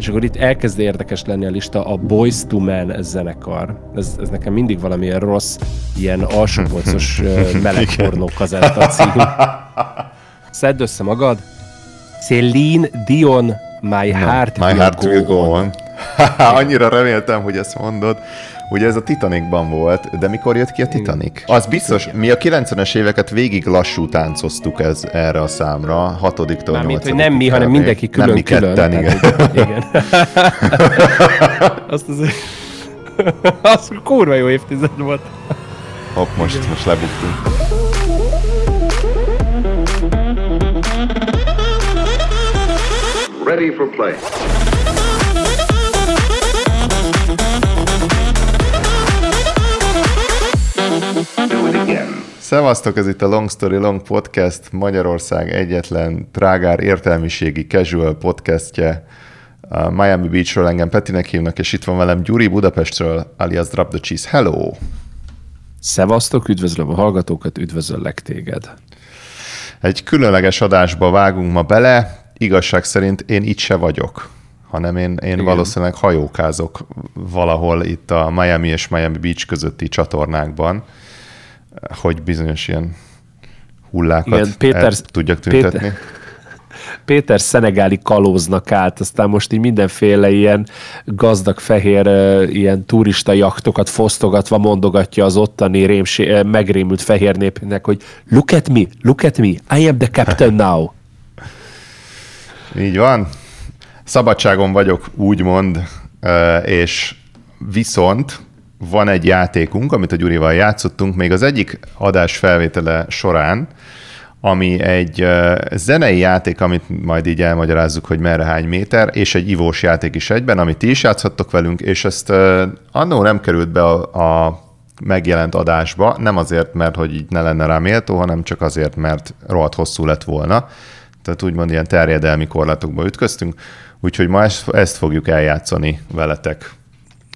és akkor itt elkezd érdekes lenni a lista, a Boys to Men zenekar. Ez, ez nekem mindig valamilyen rossz, ilyen alsópolcos melegpornó kazetta cím. Szedd össze magad. Celine Dion, My Heart, My will, heart go will go on. on. Annyira reméltem, hogy ezt mondod. Ugye ez a Titanicban volt, de mikor jött ki a Titanic? Az biztos, mi a 90-es éveket végig lassú táncoztuk ez erre a számra, hatodiktól Mármint, hogy nem mi, hanem mindenki Nem mi külön-külön. ketten, igen. Tehát, igen. Azt azért... Az kurva jó évtized volt. Hopp, most, most lebuktunk. Ready for play. Szevasztok, ez itt a Long Story Long Podcast, Magyarország egyetlen trágár értelmiségi casual podcastje. A Miami Beachről engem Petinek hívnak, és itt van velem Gyuri Budapestről, alias Drop the Cheese. Hello! Szevasztok, üdvözlöm a hallgatókat, üdvözöllek téged. Egy különleges adásba vágunk ma bele, igazság szerint én itt se vagyok, hanem én, én valószínűleg hajókázok valahol itt a Miami és Miami Beach közötti csatornákban, hogy bizonyos ilyen hullákat Igen, Péter- el tudjak tüntetni. Péter- Péter szenegáli kalóznak át, aztán most így mindenféle ilyen gazdag fehér ilyen turista jaktokat fosztogatva mondogatja az ottani rémsé, megrémült fehér népnek, hogy look at me, look at me, I am the captain now. Így van. Szabadságon vagyok, úgymond, és viszont van egy játékunk, amit a Gyurival játszottunk, még az egyik adás felvétele során, ami egy zenei játék, amit majd így elmagyarázzuk, hogy merre hány méter, és egy ivós játék is egyben, amit ti is játszhattok velünk, és ezt annó nem került be a, a megjelent adásba, nem azért, mert hogy így ne lenne rá méltó, hanem csak azért, mert rohadt hosszú lett volna. Tehát úgymond ilyen terjedelmi korlátokba ütköztünk, úgyhogy ma ezt, ezt fogjuk eljátszani veletek.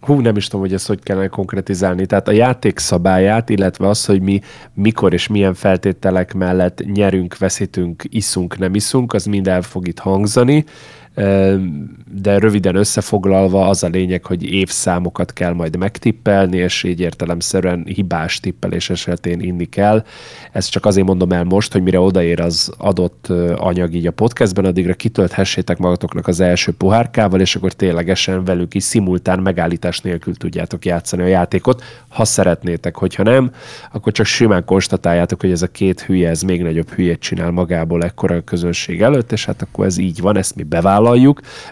Hú, nem is tudom, hogy ezt hogy kellene konkretizálni. Tehát a játék szabályát, illetve az, hogy mi mikor és milyen feltételek mellett nyerünk, veszítünk, iszunk, nem iszunk, az mind el fog itt hangzani. De röviden összefoglalva az a lényeg, hogy évszámokat kell majd megtippelni, és így értelemszerűen hibás tippelés esetén inni kell. Ezt csak azért mondom el most, hogy mire odaér az adott anyag így a podcastben, addigra kitölthessétek magatoknak az első pohárkával, és akkor ténylegesen velük is szimultán megállítás nélkül tudjátok játszani a játékot, ha szeretnétek. Hogyha nem, akkor csak simán konstatáljátok, hogy ez a két hülye, ez még nagyobb hülyét csinál magából ekkora a közönség előtt, és hát akkor ez így van, ezt mi bevállaljuk,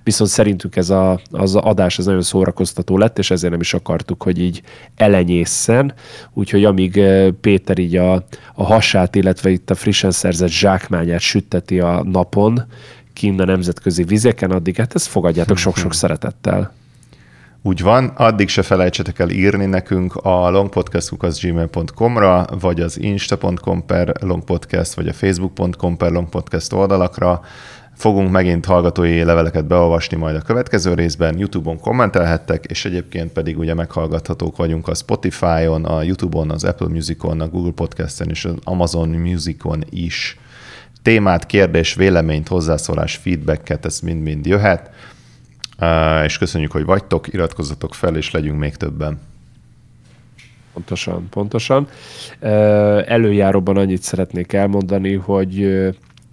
viszont szerintünk ez a, az adás ez nagyon szórakoztató lett, és ezért nem is akartuk, hogy így elenyészen, úgyhogy amíg eh, Péter így a, a hasát, illetve itt a frissen szerzett zsákmányát sütteti a napon, kinn a nemzetközi vizeken, addig hát ezt fogadjátok sok-sok szeretettel. Úgy van, addig se felejtsetek el írni nekünk a longpodcast.gmail.com-ra, vagy az insta.com per longpodcast, vagy a facebook.com per longpodcast oldalakra. Fogunk megint hallgatói leveleket beolvasni majd a következő részben, YouTube-on kommentelhettek, és egyébként pedig ugye meghallgathatók vagyunk a Spotify-on, a YouTube-on, az Apple Music-on, a Google Podcast-en és az Amazon Music-on is. Témát, kérdés, véleményt, hozzászólás, feedbacket, ez mind-mind jöhet. És köszönjük, hogy vagytok, iratkozzatok fel, és legyünk még többen. Pontosan, pontosan. Előjáróban annyit szeretnék elmondani, hogy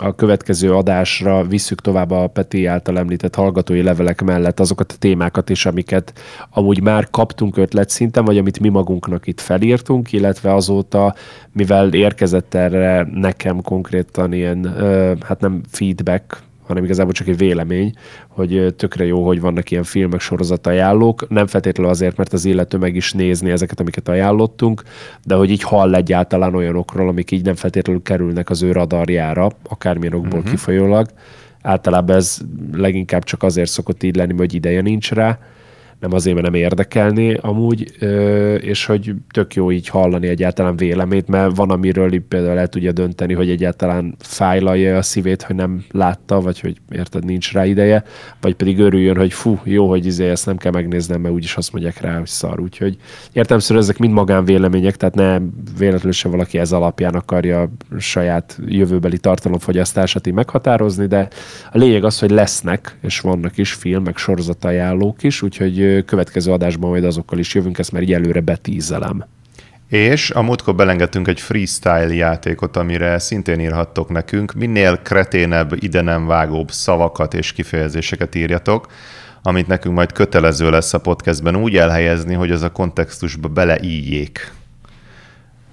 a következő adásra visszük tovább a Peti által említett hallgatói levelek mellett azokat a témákat is, amiket amúgy már kaptunk ötlet szinten, vagy amit mi magunknak itt felírtunk, illetve azóta, mivel érkezett erre nekem konkrétan ilyen, hát nem feedback, hanem igazából csak egy vélemény, hogy tökre jó, hogy vannak ilyen filmek, sorozat ajánlók. Nem feltétlenül azért, mert az illető meg is nézni ezeket, amiket ajánlottunk, de hogy így hall egyáltalán olyanokról, amik így nem feltétlenül kerülnek az ő radarjára, akármilyen okból uh-huh. kifolyólag. Általában ez leginkább csak azért szokott így lenni, hogy ideje nincs rá, nem azért, mert nem érdekelni amúgy, és hogy tök jó így hallani egyáltalán véleményt, mert van, amiről például el tudja dönteni, hogy egyáltalán fájlalja a szívét, hogy nem látta, vagy hogy érted, nincs rá ideje, vagy pedig örüljön, hogy fú, jó, hogy izé, ezt nem kell megnéznem, mert úgyis azt mondják rá, hogy szar. Úgyhogy értelmszerűen ezek mind magánvélemények, tehát ne véletlenül se valaki ez alapján akarja saját jövőbeli tartalomfogyasztását így meghatározni, de a lényeg az, hogy lesznek, és vannak is filmek, sorozatajánlók is, úgyhogy következő adásban majd azokkal is jövünk, ezt már így előre betízelem. És a múltkor belengedtünk egy freestyle játékot, amire szintén írhattok nekünk. Minél kreténebb, ide nem vágóbb szavakat és kifejezéseket írjatok, amit nekünk majd kötelező lesz a podcastben úgy elhelyezni, hogy az a kontextusba beleíjék.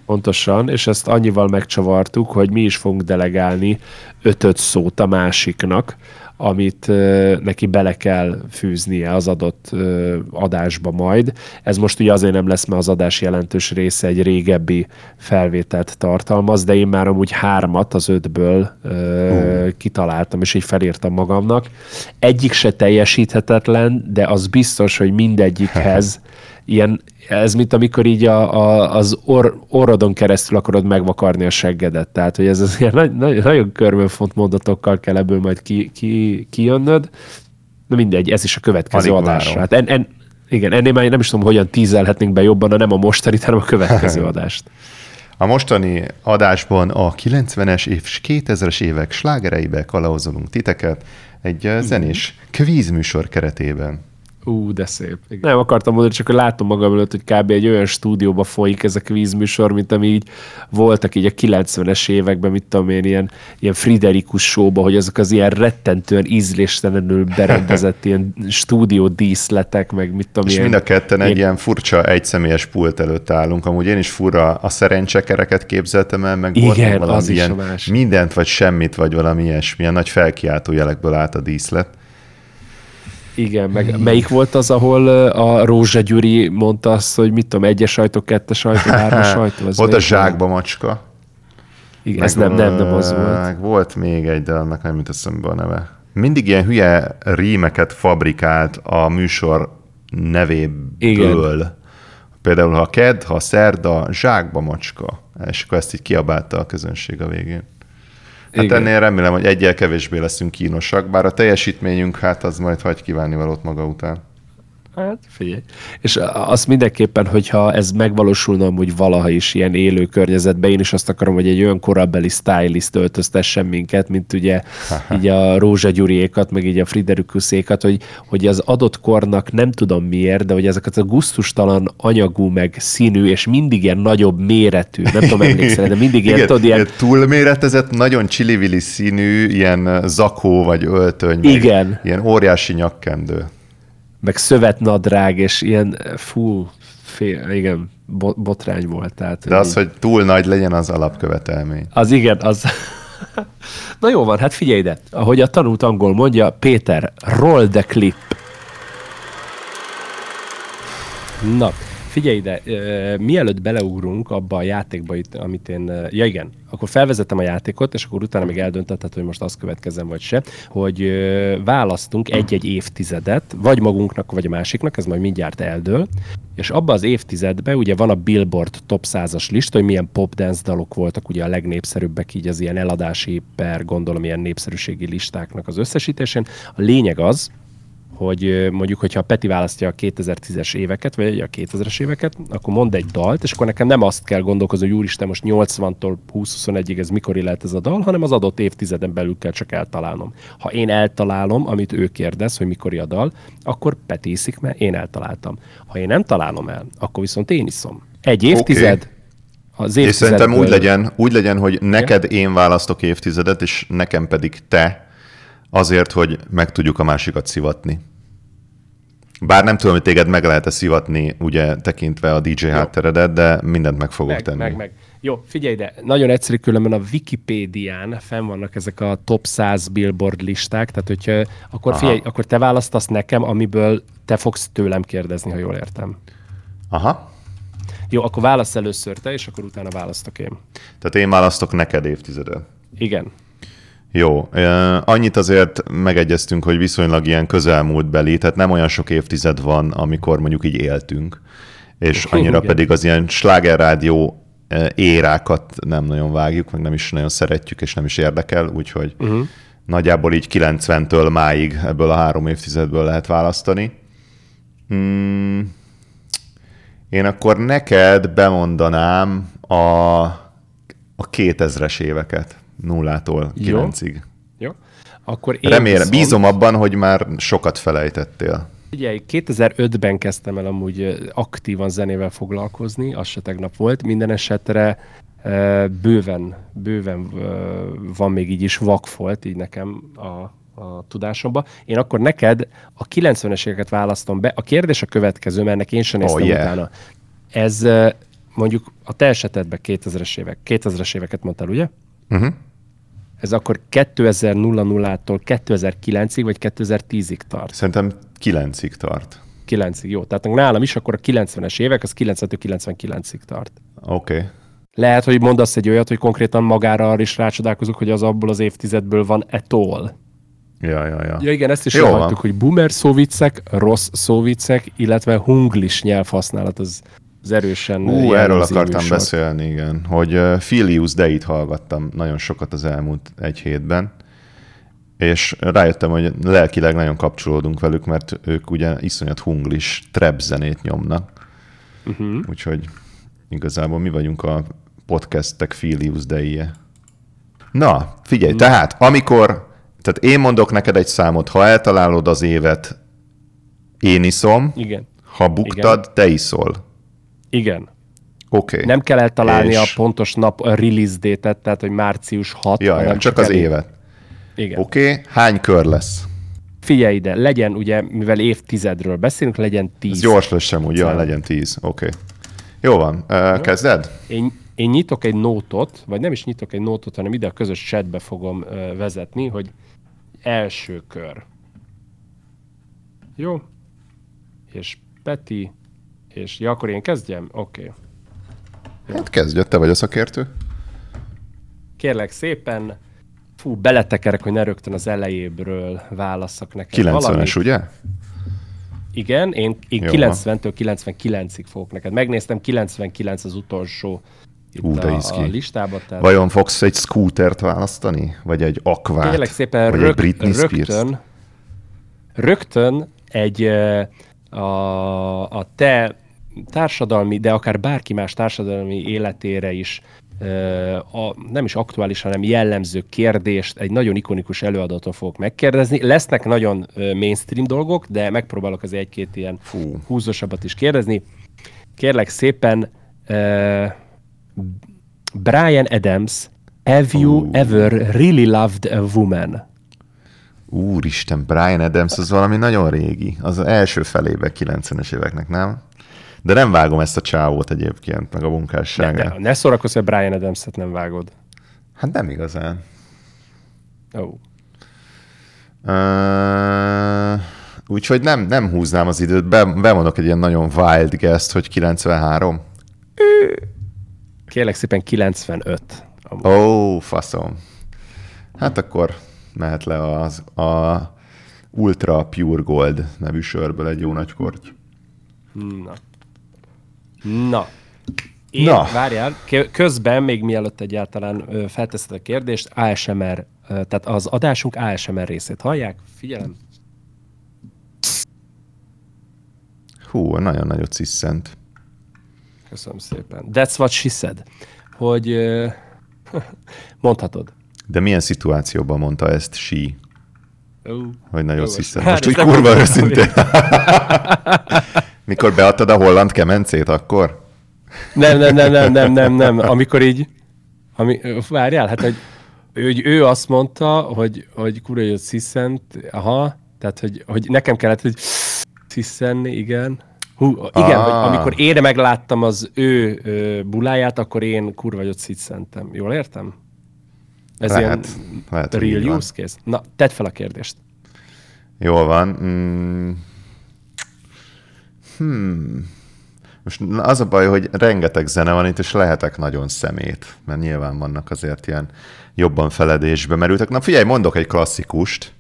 Pontosan, és ezt annyival megcsavartuk, hogy mi is fogunk delegálni ötöt szót a másiknak, amit neki bele kell fűznie az adott adásba majd. Ez most ugye azért nem lesz, mert az adás jelentős része egy régebbi felvételt tartalmaz, de én már amúgy hármat az ötből kitaláltam, és így felírtam magamnak. Egyik se teljesíthetetlen, de az biztos, hogy mindegyikhez ilyen, ez mint amikor így a, a, az or, orrodon keresztül akarod megvakarni a seggedet. Tehát, hogy ez az ilyen nagy, nagy, nagyon körülfont mondatokkal kell ebből majd ki, ki, kijönnöd. Na mindegy, ez is a következő Alig várom. Hát en, en, igen, ennél már nem is tudom, hogyan tízelhetnénk be jobban, de nem a mostanit, hanem a következő adást. A mostani adásban a 90-es és 2000-es évek slágereibe kalauzolunk titeket egy ö, zenés kvízműsor keretében. Ú, de szép. Igen. Nem akartam mondani, csak hogy látom magam előtt, hogy kb. egy olyan stúdióba folyik ez a kvízműsor, mint ami így voltak így a 90-es években, mit tudom én, ilyen, ilyen Friderikus showba, hogy azok az ilyen rettentően ízléstelenül berendezett ilyen stúdió díszletek, meg mit tudom És ilyen, mind a ketten egy ilyen- ilyen furcsa egyszemélyes pult előtt állunk. Amúgy én is fura a szerencsekereket képzeltem el, meg volt Igen, még valami ilyen mindent vagy semmit, vagy valami ilyesmi, ilyen nagy felkiáltó jelekből állt a díszlet. Igen, meg melyik volt az, ahol a Rózsa Gyuri mondta azt, hogy mit tudom, egyes sajtó, kettes sajtó, hármas sajtó? Az Volt a zsákba macska. Igen, ez nem, nem, nem az Meg volt. Volt még egy, de annak nem jut eszembe a neve. Mindig ilyen hülye rímeket fabrikált a műsor nevéből. Igen. Például, ha ked, ha szerda, zsákba macska. És akkor ezt így kiabálta a közönség a végén. Hát Igen. ennél remélem, hogy egyel kevésbé leszünk kínosak, bár a teljesítményünk, hát az majd hagy kívánni valót maga után. Hát figyelj. És azt mindenképpen, hogyha ez megvalósulna amúgy valaha is ilyen élő környezetben, én is azt akarom, hogy egy olyan korabeli stylist öltöztessen minket, mint ugye így a Rózsa Gyuriékat, meg így a Friderikuszékat, hogy, hogy az adott kornak nem tudom miért, de hogy ezeket a gusztustalan anyagú, meg színű, és mindig ilyen nagyobb méretű, nem tudom emlékszel, de mindig ilyen, Igen, tudod, ilyen, túlméretezett, nagyon csili színű, ilyen zakó vagy öltöny, Igen. ilyen óriási nyakkendő. Meg szövetnadrág, és ilyen, fú, fél, igen, bo- botrány volt. Tehát, De az, így- hogy túl nagy legyen, az alapkövetelmény. Az igen, az... Na jó van, hát figyelj ide. Ahogy a tanult angol mondja, Péter, roll the clip. Na, figyelj ide, mielőtt beleugrunk abba a játékba, itt, amit én, ja igen, akkor felvezettem a játékot, és akkor utána még eldöntetted, hogy most az következem vagy se, hogy választunk egy-egy évtizedet, vagy magunknak, vagy a másiknak, ez majd mindjárt eldől, és abba az évtizedben ugye van a Billboard top 100-as lista, hogy milyen pop dance dalok voltak ugye a legnépszerűbbek így az ilyen eladási per, gondolom ilyen népszerűségi listáknak az összesítésén. A lényeg az, hogy mondjuk, hogyha Peti választja a 2010-es éveket, vagy a 2000-es éveket, akkor mond egy dalt, és akkor nekem nem azt kell gondolkozni, hogy úristen, most 80-tól 20-21-ig ez mikor lehet ez a dal, hanem az adott évtizeden belül kell csak eltalálnom. Ha én eltalálom, amit ő kérdez, hogy mikor a dal, akkor Peti iszik, mert én eltaláltam. Ha én nem találom el, akkor viszont én iszom. Egy évtized, az És szerintem úgy legyen, úgy legyen, hogy neked én választok évtizedet, és nekem pedig te, azért, hogy meg tudjuk a másikat szivatni. Bár nem tudom, hogy téged meg lehet-e szivatni, ugye tekintve a DJ hátteredet, de mindent meg fogok meg, tenni. meg, meg. Jó, figyelj ide, nagyon egyszerű különben a Wikipédián fenn vannak ezek a top 100 billboard listák, tehát hogyha, akkor Aha. figyelj, akkor te választasz nekem, amiből te fogsz tőlem kérdezni, ha jól értem. Aha. Jó, akkor válasz először te, és akkor utána választok én. Tehát én választok neked évtizedet. Igen. Jó, annyit azért megegyeztünk, hogy viszonylag ilyen közelmúltbeli, tehát nem olyan sok évtized van, amikor mondjuk így éltünk, és annyira Igen. pedig az ilyen slágerrádió érákat nem nagyon vágjuk, meg nem is nagyon szeretjük, és nem is érdekel, úgyhogy uh-huh. nagyjából így 90-től máig ebből a három évtizedből lehet választani. Mm, én akkor neked bemondanám a, a 2000-es éveket, nullától kilencig. Jó? Akkor én Remélem, viszont- bízom abban, hogy már sokat felejtettél. Figyelj, 2005-ben kezdtem el amúgy aktívan zenével foglalkozni, az se tegnap volt. Minden esetre bőven, bőven van még így is vakfolt, így nekem a, a tudásomba. Én akkor neked a 90-es éveket választom be. A kérdés a következő, mert ennek én sem néztem Oh, yeah. utána. Ez mondjuk a te esetedben 2000-es évek, 2000-es éveket mondtál, ugye? Uh-huh. Ez akkor 2000-tól 2009-ig vagy 2010-ig tart? Szerintem kilencig tart. 9-ig, jó. Tehát nálam is akkor a 90-es évek, az 90-99-ig tart. Oké. Okay. Lehet, hogy mondasz egy olyat, hogy konkrétan magára arra is rácsodálkozunk, hogy az abból az évtizedből van etol. Ja, ja, ja. Ja igen, ezt is van. hogy boomer szóvicek, rossz szóvicek, illetve hunglis nyelvhasználat az, az erősen Ú, erről akartam műsort. beszélni, igen. Hogy Filius Deit hallgattam nagyon sokat az elmúlt egy hétben, és rájöttem, hogy lelkileg nagyon kapcsolódunk velük, mert ők ugye iszonyat hunglis trap zenét nyomnak. Uh-huh. Úgyhogy igazából mi vagyunk a podcastek Filius Deije. Na, figyelj, Mm. tehát amikor, tehát én mondok neked egy számot, ha eltalálod az évet, én iszom, Igen, ha buktad, Igen. te iszol. Igen. Okay. Nem kell eltalálni És- a pontos nap a release date tehát hogy március 6, Ja, ja, hanem csak az elég- évet. Igen. Oké, okay. hány kör lesz? Figyelj ide, legyen ugye, mivel évtizedről beszélünk, legyen 10. Ez gyors lesz sem úgy, ja, legyen tíz. Oké. Okay. Jó van, uh, kezded? Én, én nyitok egy nótot, vagy nem is nyitok egy nótot, hanem ide a közös chatbe fogom ö, vezetni, hogy első kör. Jó? És Peti, és ja, akkor én kezdjem? Oké. Okay. Hát kezdj, te vagy a szakértő. Kérlek szépen, fú, beletekerek, hogy ne rögtön az elejébről válasszak neked 90-es, ugye? Igen, én, én Jó. 90-től 99-ig fogok neked. Megnéztem, 99 az utolsó itt Ú, de a, a listában. Tehát Vajon fogsz egy scootert választani? Vagy egy akvát? Kérlek szépen, Vagy rög, egy Britney Spears? rögtön, rögtön egy a, a te társadalmi, de akár bárki más társadalmi életére is a, nem is aktuális, hanem jellemző kérdést egy nagyon ikonikus előadótól fogok megkérdezni. Lesznek nagyon mainstream dolgok, de megpróbálok az egy-két ilyen Fú. húzósabbat is kérdezni. Kérlek szépen, ö, Brian Adams, have you Ú. ever really loved a woman? Úristen, Brian Adams az valami nagyon régi. Az első felébe 90-es éveknek, nem? De nem vágom ezt a csávót egyébként, meg a Ne, munkásságát. ne, ne szórakozz, hogy Brian Adams-et nem vágod. Hát nem igazán. Oh. Uh, úgyhogy nem, nem húznám az időt, Be, bemondok egy ilyen nagyon wild guest, hogy 93. Kérlek szépen 95. Ó, oh, faszom. Hát akkor mehet le az a Ultra Pure Gold nevű sörből egy jó nagy korty. Na. Na. Én, Na. Várjál, közben, még mielőtt egyáltalán felteszed a kérdést, ASMR, tehát az adásunk ASMR részét hallják? Figyelem. Hú, nagyon nagyot sziszent. Köszönöm szépen. That's what she said. Hogy mondhatod. De milyen szituációban mondta ezt sí, Ó. hogy nagyon sziszent? Most úgy kurva őszintén. Mikor beadtad a holland kemencét, akkor? Nem, nem, nem, nem, nem, nem, nem. Amikor így, ami, várjál, hát hogy ő, ő azt mondta, hogy, hogy kurva, hogy sziszent, aha, tehát, hogy, hogy nekem kellett, hogy sziszenni, igen. Hú, igen, Ah. hogy amikor én megláttam az ő ö, buláját, akkor én kurva nagyot sziszentem. Jól értem? Ez Lehet, ilyen lehet, hogy real use case. Na, tedd fel a kérdést. Jól van. Mm. Hmm. Most az a baj, hogy rengeteg zene van itt, és lehetek nagyon szemét, mert nyilván vannak azért ilyen jobban feledésbe merültek. Na figyelj, mondok egy klasszikust.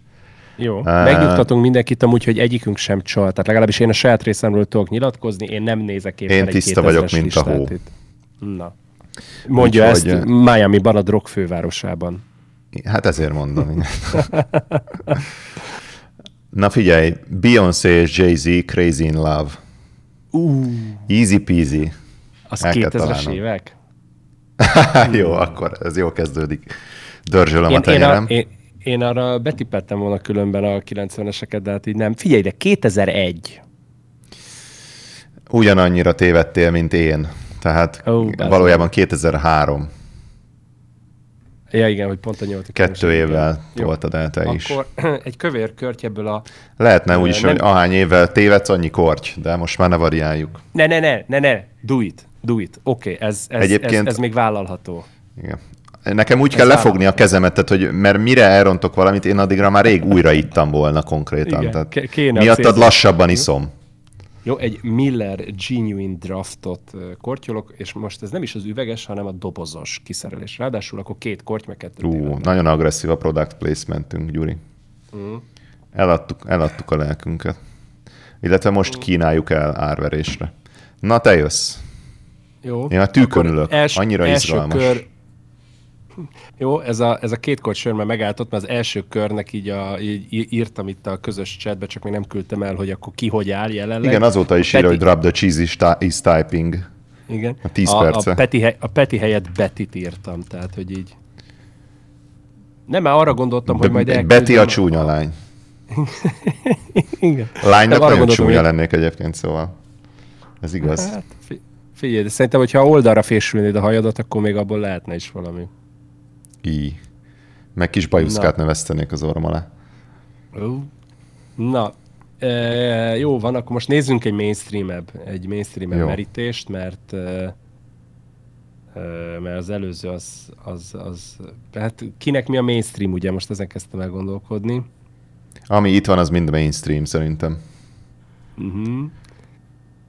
Jó. Megnyugtatunk mindenkit amúgy, hogy egyikünk sem csal. Tehát legalábbis én a saját részemről tudok nyilatkozni, én nem nézek éppen Én tiszta vagyok, 2000-es mint a hó. itt. Na. Mondja Úgyhogy, ezt eh, Miami-ban, a drog fővárosában. Hát ezért mondom. Na figyelj, Beyoncé és Jay-Z, Crazy in Love. Uh, Easy peasy. az El kell 2000-es találnom. évek? jó, akkor ez jó kezdődik. Dörzsölöm a Én, én, a, tenyerem. én, én arra betipettem volna különben a 90-eseket, de hát így nem. Figyelj, de 2001. Ugyanannyira tévedtél, mint én. Tehát oh, valójában 2003. Ja, igen, hogy pont a 8 Kettő évvel voltad el te is. Akkor egy kövér körtyebből a... Lehetne úgy is, nem- hogy ahány évvel tévedsz, annyi korty, de most már ne variáljuk. Ne, ne, ne, ne, ne, do it, do it. Oké, okay, ez, ez, Egyébként- ez, ez, még vállalható. Igen. Nekem úgy kell Ez lefogni a kezemet, tehát, hogy mert mire elrontok valamit, én addigra már rég újra ittam volna konkrétan. Igen, tehát ké- kéne miattad lassabban iszom. Jó, egy Miller Genuine Draftot kortyolok, és most ez nem is az üveges, hanem a dobozos kiszerelés. Ráadásul akkor két korty, meg kettő Ú, nagyon agresszív a product placementünk, Gyuri. Mm. Eladtuk, eladtuk a lelkünket. Illetve Mm. most kínáljuk el árverésre. Na, te jössz. Jó. Én a tűkön ülök. els- Annyira első izgalmas. Kör... Jó, ez a, ez a két kort sör már megálltott, mert az első körnek így, a, így írtam itt a közös chatbe, csak még nem küldtem el, hogy akkor ki hogy áll jelenleg. Igen, azóta is A írja, hogy Peti- drop the cheese is, is typing. Igen. a 10 a, perce. A Peti, hely, a Peti helyett Betit írtam, tehát hogy így. Nem, már arra gondoltam, hogy majd elküldöm. Betty a csúnya lány. Igen. Lánynak arra nagyon csúnya hogy- lennék egyébként, szóval. Ez igaz. Hát, fi- figyelj, de szerintem, hogyha oldalra fésülnéd a hajadat, akkor még abból lehetne is valami. Í. Meg kis bajuszkát növesztenék az orrom alá. Na, e, jó van, akkor most nézzünk egy mainstream-ebb, egy mainstream merítést, mert e, e, mert az előző az, az, az, hát kinek mi a mainstream, ugye most ezen kezdtem el gondolkodni. Ami itt van, az mind mainstream szerintem. Uh-huh.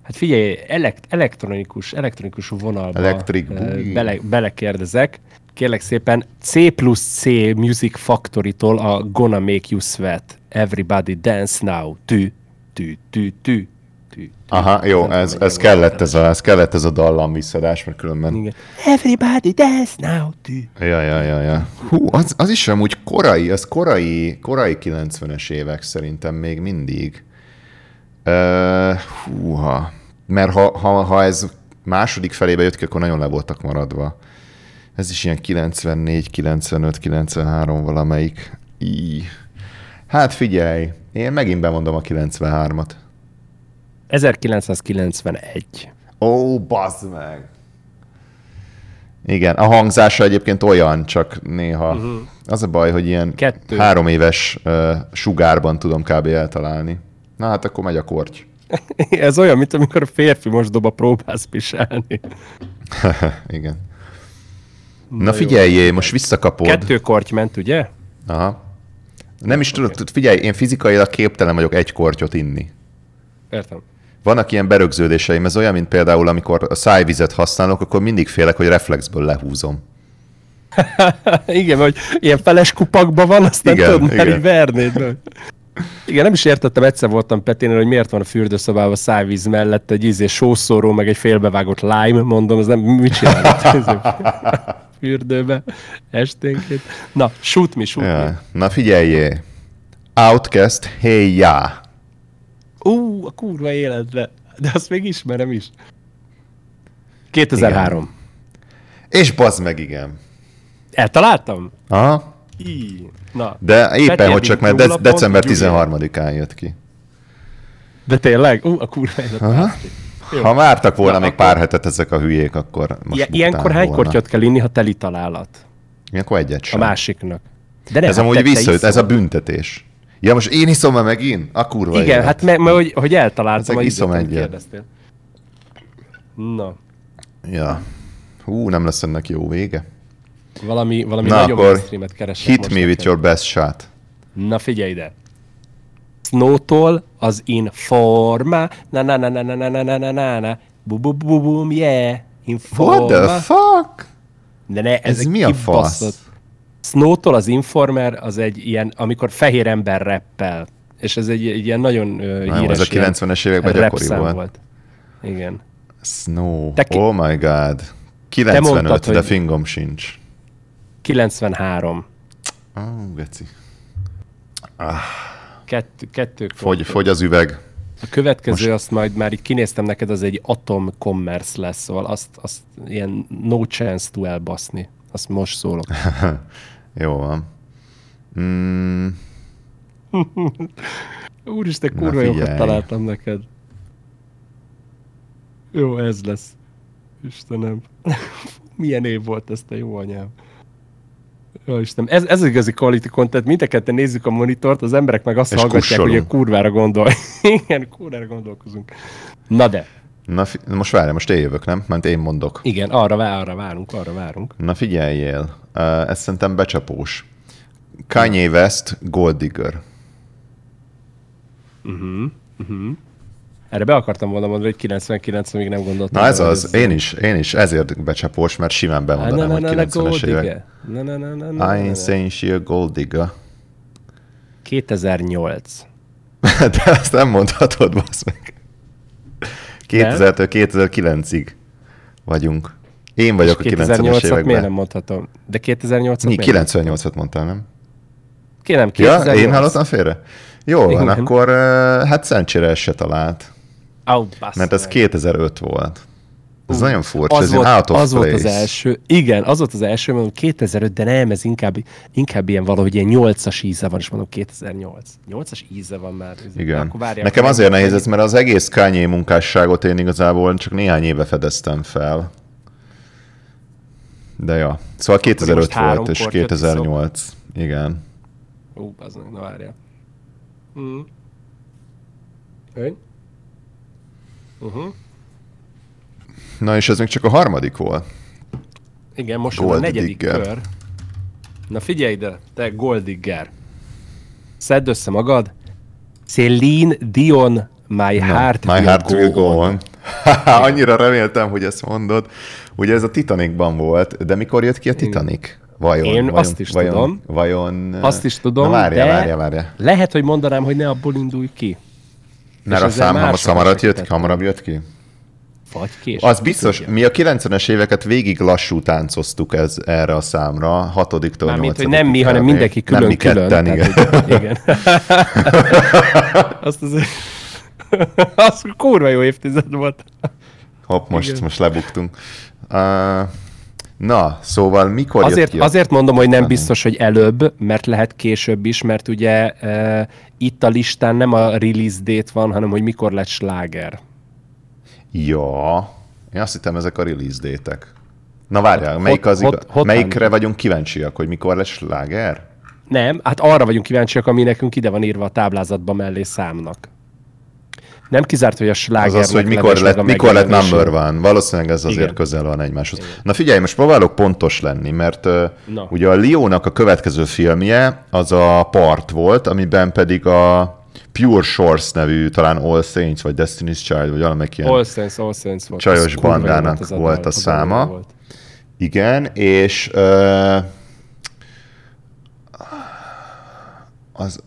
Hát figyelj, elekt, elektronikus, elektronikus vonalba Electric Boogie. bele, belekérdezek. Kérlek szépen, C plusz C Music Factory-tól a Gonna Make You Sweat. Everybody dance now. Tű, tű, tű, tű, tű. Aha, jó, ez, ez hogy kellett ez a, ez kellett ez a dallam visszadás, mert különben... Igen. Everybody dance now. Tű. Ja, ja, ja, ja. Hú, az, az is amúgy korai, az korai, korai 90-es évek szerintem még mindig. Uh, húha. Mert ha, ha, ha ez második felébe jött ki, akkor nagyon le voltak maradva. Ez is ilyen 94, 95, 93 valamelyik. Í. Hát figyelj, én megint bemondom a 93-at. 1991. Ó, bazd meg! Igen, a hangzása egyébként olyan, csak néha. Uh-huh. Az a baj, hogy ilyen Kettő. három éves uh, sugárban tudom kb. eltalálni. Na hát akkor megy a korty. Ez olyan, mint amikor a férfi most doba próbálsz pisálni. Igen. Na, Na figyeljé, most visszakapod. Kettő korty ment, ugye? Aha. Nem is tudod, tud- figyelj, én fizikailag képtelen vagyok egy kortyot inni. Értem. Vannak ilyen berögződéseim, ez olyan, mint például, amikor a szájvizet használok, akkor mindig félek, hogy reflexből lehúzom. Igen, hogy ilyen feles kupakban van, aztán Igen, tudod, már igen. így vernéd. meg. Igen, nem is értettem, egyszer voltam Petinél, hogy miért van a fürdőszobában szájvíz mellett egy ízés sószóró, meg egy félbevágott lime, mondom, ez nem, mit csinálod? Fürdőbe esténként. Na, shoot me, shoot. Ja. Na figyeljé. Outcast, hey ya. Ú, a kurva életbe. De azt még ismerem is. 2003. És bazd meg, igen. Eltaláltam? Aha. Í. Na, De éppen, hogy csak nulla de- december pont, Gyuri. 13-án jött ki. De tényleg? Ú, a kurva életbe. Jó. Ha vártak volna Na, még akkor- pár hetet ezek a hülyék, akkor most buktál ilyenkor hány volna. kortyot kell inni, ha teli találat? Ilyenkor egyet A sem. másiknak. De nem, Ez hát amúgy visszajött, ez a büntetés. Ja, most én iszom -e megint? A kurva Igen, élet. hát mert, mert hogy, hogy eltaláltam Ezek a iszom egyet. kérdeztél. Na, Ja. Hú, nem lesz ennek jó vége. valami, valami Na nagyon akkor keresek hit me with your best shot. Na figyelj ide. Snow-tól az Informa, na na na na na na na na na na na bu bu bu bum, yeah, What informa. the fuck? De ne, Ez ez mi a fasz? Snow-tól az Informer az egy ilyen, amikor fehér ember reppel. És ez egy, egy ilyen nagyon jó, híres ez a ilyen 90-es években gyakori szám volt. Igen. Snow. Te ki- Oh my god. 95, mondtad, de fingom sincs. 93. Ó, oh, geci. Kettő, kettő Fogy, fogy az üveg. A következő, azt majd már így kinéztem neked, az egy Atom Commerce lesz, szóval azt, azt ilyen no chance to elbaszni. Azt most szólok. Jó van. Mm, Úristen, kurva jókat találtam neked. Jó, ez lesz. Istenem. Milyen év volt ez, te jó anyám. Jó, Istenem. Ez, ez az igazi quality content. Mindeket nézzük a monitort, az emberek meg azt És hallgatják, hogy a kussolunk. kurvára gondol. Igen, kurvára gondolkozunk. Na de, na, fi- most várj, most én jövök, nem? Mert én mondok. igen, arra, vá- arra várunk, arra várunk. Na figyeljél, uh, ez szerintem becsapós. Kanye West, Gold Digger. Erre be akartam volna mondani, hogy 99 még nem gondoltam. Na ez az, én is, én is ezért becsapós, mert simán bemondanám, hogy na, na, 90-es gold évek. Na, na, na, na, na, I ain't saying she a gold digger. 2008. De ezt nem mondhatod, basz meg. 2000-től 2009-ig vagyunk. Én vagyok a 90-es 2008-at miért nem években. mondhatom? De 2008-at Mi, miért nem? 98-at mondtál, nem? Ki nem, Ja, 2008. én hallottam félre? Jó van, akkor uh, hát szerencsére se talált. Bassza Mert ez meg. 2005 volt. Ez nagyon furcsa, az ez volt, out of az volt place. az első, igen, az volt az első, mondom 2005, de nem, ez inkább, inkább ilyen valahogy ilyen 8-as íze van, és mondom 2008. 8-as íze van már. Igen. Akkor várjál, Nekem azért nehéz ez, mert az egész Kanye munkásságot én igazából csak néhány éve fedeztem fel. De ja. Szóval 2005 most három volt, és kort jött 2008. Igen. Ó, az na várjál. Mm. Ön? Uh-huh. Na és ez még csak a harmadik volt. Igen, most jön a Gold negyedik digger. kör. Na figyelj ide, te Goldigger. Szedd össze magad. Celine Dion, My Heart, My will, heart go will go on. Annyira reméltem, hogy ezt mondod. Ugye ez a Titanicban volt, de mikor jött ki a Titanic? Vajon? Én vajon, azt is vajon, tudom. Vajon... Azt is tudom, Na várjál, de várjál, várjál. lehet, hogy mondanám, hogy ne abból indulj ki. Mert a szám hamar hamarabb jött, ki, hamarabb jött ki? Vagy később. Az biztos, Tudja. mi a 90-es éveket végig lassú táncoztuk ez, erre a számra, hatodiktól Mármint, hogy nem mi, hanem mindenki Nem mi külön-külön. ketten, igen. Tehát, hogy- igen. Azt azért... Az kurva jó évtized volt. Hopp, most, Igen. most lebuktunk. Uh, na, szóval mikor jött Azért, ki a... azért mondom, hogy nem biztos, hogy előbb, mert lehet később is, mert ugye e, itt a listán nem a release date van, hanem hogy mikor lett sláger. Ja, én azt hittem ezek a release détek. Na várjál, Hot- melyik az hot- igaz? hot melyikre hand. vagyunk kíváncsiak, hogy mikor lesz sláger? Nem, hát arra vagyunk kíváncsiak, ami nekünk ide van írva a táblázatba mellé számnak. Nem kizárt, hogy a Az slágernek az, hogy mikor lett, mikor lett number one. Valószínűleg ez azért Igen. közel van egymáshoz. Na figyelj, most próbálok pontos lenni, mert Na. ugye a Leo-nak a következő filmje az a Part volt, amiben pedig a Pure Shores nevű, talán All Saints, vagy Destiny's Child, vagy valamelyik ilyen. All Sense, All Sense volt. Csajos Az bandának az volt a száma. Volt. Igen, és uh, az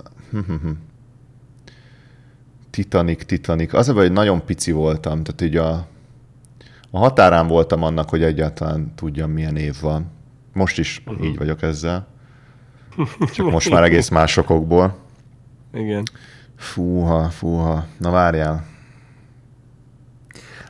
Titanic, Titanic. Az a baj, hogy nagyon pici voltam, tehát így a, a határán voltam annak, hogy egyáltalán tudjam, milyen év van. Most is uh-huh. így vagyok ezzel. Csak most már egész más okokból. Igen. Fúha, fúha. Na várjál.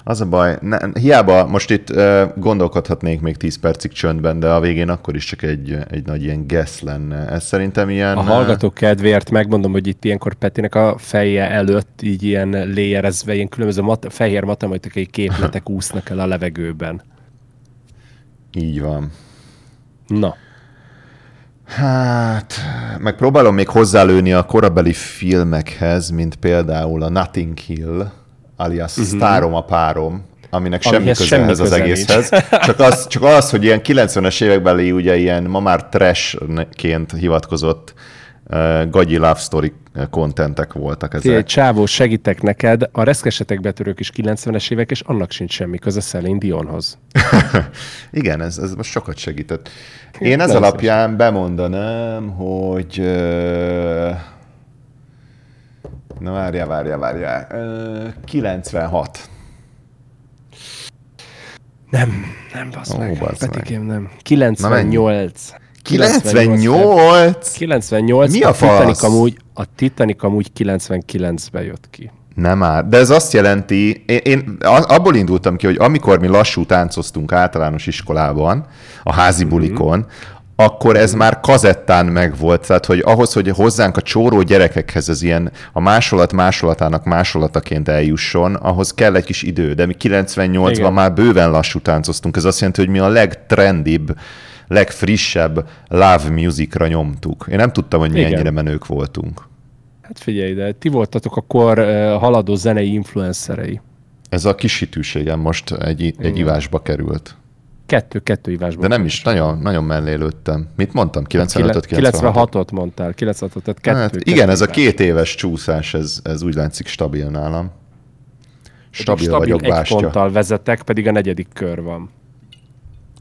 Az a baj, ne, hiába most itt uh, gondolkodhatnék még 10 percig csöndben, de a végén akkor is csak egy, egy nagy ilyen guess lenne. Ez szerintem ilyen... A hallgatók kedvéért megmondom, hogy itt ilyenkor Petinek a feje előtt így ilyen léjerezve, ilyen különböző mat- fehér matematikai képletek úsznak el a levegőben. Így van. Na, Hát, megpróbálom még hozzálőni a korabeli filmekhez, mint például a Notting Hill, alias uh-huh. Sztárom a párom, aminek semmi köze semmi ehhez az egészhez. Csak az, csak az, hogy ilyen 90-es évekbeli ugye ilyen ma már trash-ként hivatkozott uh, gagyi love story kontentek voltak ezek. csávó, segítek neked, a reszkesetek betörők is 90-es évek, és annak sincs semmi köze Celine Dionhoz. Igen, ez, ez most sokat segített. Én ez alapján bemondanám, hogy... Uh, na várjál, várjál, várjál. Uh, 96. Nem, nem, basz Ó, meg. bassz meg. Petikém, nem. 98. 98? 98, Mi a a Titanic amúgy, a Titanic amúgy 99-ben jött ki. Nem már. De ez azt jelenti, én, én abból indultam ki, hogy amikor mi lassú táncoztunk általános iskolában, a házi bulikon, akkor ez már kazettán megvolt. Tehát, hogy ahhoz, hogy hozzánk a csóró gyerekekhez ez ilyen a másolat másolatának másolataként eljusson, ahhoz kell egy kis idő. De mi 98-ban Igen. már bőven lassú táncoztunk. Ez azt jelenti, hogy mi a legtrendibb, legfrissebb love musicra nyomtuk. Én nem tudtam, hogy mi Igen. ennyire menők voltunk. Hát figyelj, de ti voltatok akkor haladó zenei influencerei. Ez a kis hitűségem most egy, egy ivásba került. Kettő, kettő ivásban. De nem is, nagyon, nagyon mellé lőttem. Mit mondtam? 95 96 96-ot mondtál, 96-ot, tehát kettő. Hát, kettő igen, ez a két éves csúszás, ez, ez úgy látszik stabil nálam. Stabil, stabil vagyok, egy bástya. ponttal vezetek, pedig a negyedik kör van.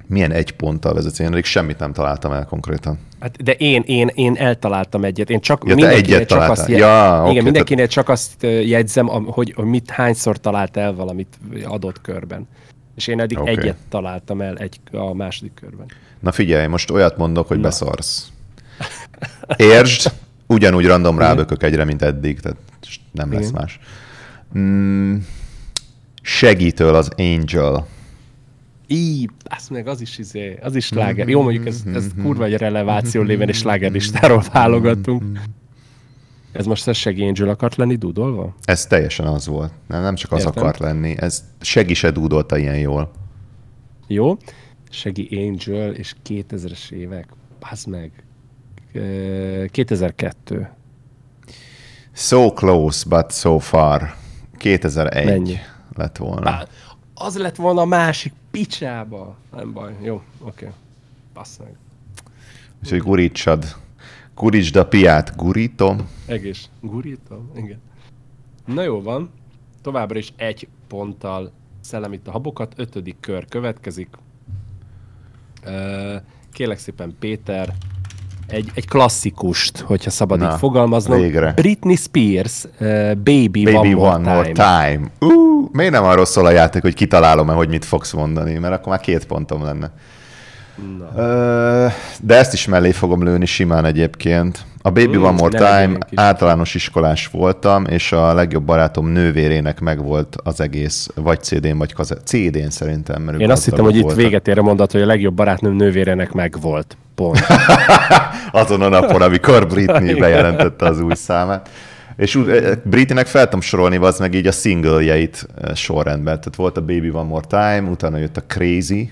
Milyen egy ponttal vezetsz? Én eddig semmit nem találtam el konkrétan. Hát, de én, én, én eltaláltam egyet. Én csak Ja, mindenkinél egyet csak azt, Ja, oké, igen, mindenkinél csak azt jegyzem, hogy, hogy mit hányszor talált el valamit adott körben. És én eddig Oké. egyet találtam el egy, a második körben. Na figyelj, most olyat mondok, hogy beszarsz. Értsd, ugyanúgy random rábökök egyre, mint eddig, tehát nem lesz Igen. más. Mm, segítől az Angel. Így, azt meg az is izé, az is sláger. Jó, mondjuk ez, ez kurva egy releváció lévén, és slágerlistáról válogatunk. Ez most a Shaggy Angel akart lenni dudolva? Ez teljesen az volt. Nem, nem csak az Értem. akart lenni. Ez Segi se dúdolta ilyen jól. Jó. Shaggy Angel és 2000-es évek. Bazd meg. Ö, 2002. So close, but so far. 2001 Mennyi? lett volna. Bá, az lett volna a másik picsába. Nem baj. Jó, oké. Okay. Bassz meg. Úgyhogy gurítsad. Gurítsd a piát. Gurítom. Egész. Gurítom? Igen. Na jó van. Továbbra is egy ponttal szellem itt a habokat. Ötödik kör következik. Ö, Kérlek szépen Péter, egy, egy klasszikust, hogyha szabad Na, így fogalmaznom. végre. Britney Spears, uh, Baby, Baby One More, one more time. time. Uh, miért nem arról szól a játék, hogy kitalálom-e, hogy mit fogsz mondani, mert akkor már két pontom lenne. De ezt is mellé fogom lőni simán egyébként. A Baby Mm, One More Time, általános iskolás voltam, és a legjobb barátom nővérének megvolt az egész, vagy CD-n, vagy kazett. CD-n szerintem, mert Én azt hittem, hogy itt voltak. véget ér a mondat, hogy a legjobb barátnőm nővérenek megvolt. Pont. azon a napon, amikor Britney bejelentette az új számát. És úgy, eh, Britneynek fel tudom sorolni, az meg így a singljeit eh, sorrendben. Tehát volt a Baby One More Time, utána jött a Crazy,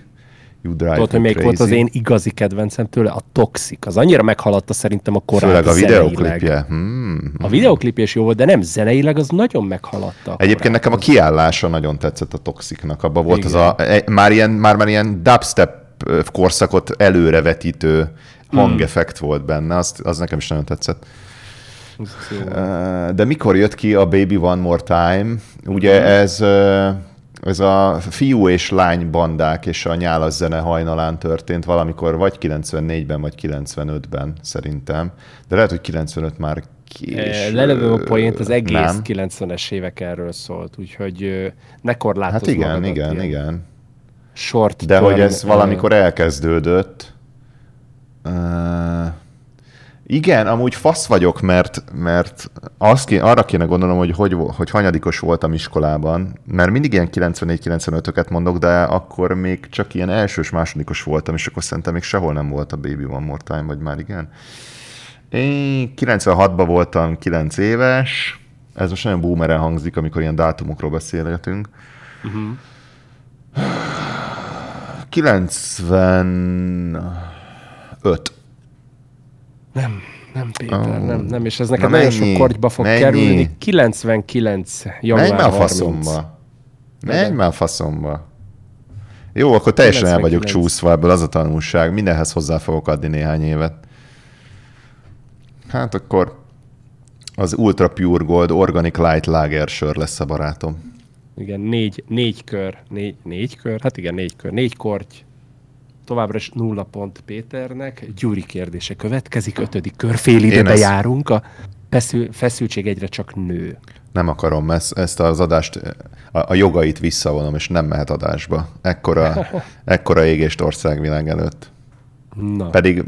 You Drive Tudod, hogy Me még Crazy. volt az én igazi kedvencem tőle? A Toxic. Az annyira meghaladta szerintem a korábbi Főleg a videoklipje. Hmm. A videoklip is jó volt, de nem zeneileg, az nagyon meghaladta. Egyébként nekem a kiállása nagyon tetszett a Toxicnak. Abban volt Igen. az a, e- már, ilyen, már, már ilyen dubstep korszakot előrevetítő Hmm. hangeffekt volt benne, az, az nekem is nagyon tetszett. De mikor jött ki a Baby One More Time? Ugye ez, ö, ez a fiú és lány bandák és a nyálas zene hajnalán történt valamikor vagy 94-ben, vagy 95-ben szerintem. De lehet, hogy 95 már Eh, késő. Lelövöm a poént, az egész Nem. 90-es évek erről szólt, úgyhogy ne korlátozz Hát igen, igen, ilyen igen. Short De term, hogy ez valamikor elkezdődött. Uh, igen, amúgy fasz vagyok, mert, mert azt ké, arra kéne gondolnom, hogy, hogy hogy hanyadikos voltam iskolában, mert mindig ilyen 94-95-öket mondok, de akkor még csak ilyen elsős, másodikos voltam, és akkor szerintem még sehol nem volt a Baby One More Time, vagy már igen. Én 96-ban voltam 9 éves, ez most nagyon boomeren hangzik, amikor ilyen dátumokról beszélgetünk. 95. Nem, nem Péter, Ó. nem, nem, és ez neked Na nagyon mennyi? sok kortyba fog Mennyi? kerülni. 99. január Menj már a 30. faszomba. Menj már a faszomba. Jó, akkor teljesen el vagyok 99. csúszva ebből az a tanulság. Mindenhez hozzá fogok adni néhány évet. Hát akkor az Ultra Pure Gold Organic Light Lager sör lesz a barátom. Igen, négy, négy kör, négy, négy kör, hát igen, négy kör, négy korty. Továbbra is nulla pont Péternek. Gyuri kérdése következik, ötödik kör, fél időbe ezt- járunk. A feszül, feszültség egyre csak nő. Nem akarom ezt, ezt az adást, a, a jogait visszavonom, és nem mehet adásba. Ekkora, ekkora égést országvilág előtt. Na, Pedig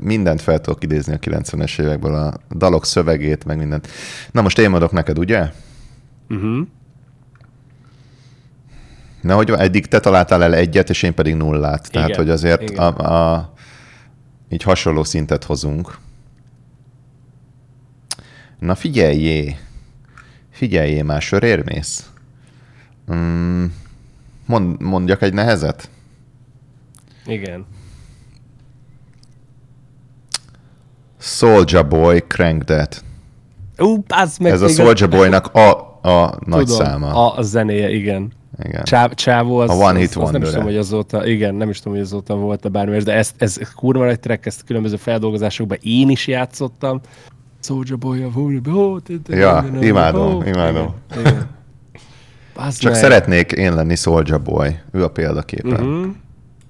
mindent fel tudok idézni a 90-es évekből, a dalok szövegét, meg mindent. Na most én mondok neked, ugye? uh-huh. Na, hogy eddig te találtál el egyet, és én pedig nullát. Tehát, Igen, hogy azért igen. a, a, így hasonló szintet hozunk. Na figyeljé! Figyeljé, már sörér mész? Mm, mond, mondjak egy nehezet? igen. Soulja Boy Crank That. Ú, meg Ez a Soulja Boynak a, a nagy tudom, száma. A zenéje, igen. Igen. Csáv, csávó az, A One Hit az, az nem is tudom, hogy azóta, igen, nem is tudom, hogy azóta volt a bármi, de ezt, ez kurva nagy track, ezt különböző feldolgozásokban én is játszottam. Soulja Boy, a Ja, imádom, imádom. Csak szeretnék én lenni Soulja Boy. Ő a példaképen. Mhm. Uh-huh.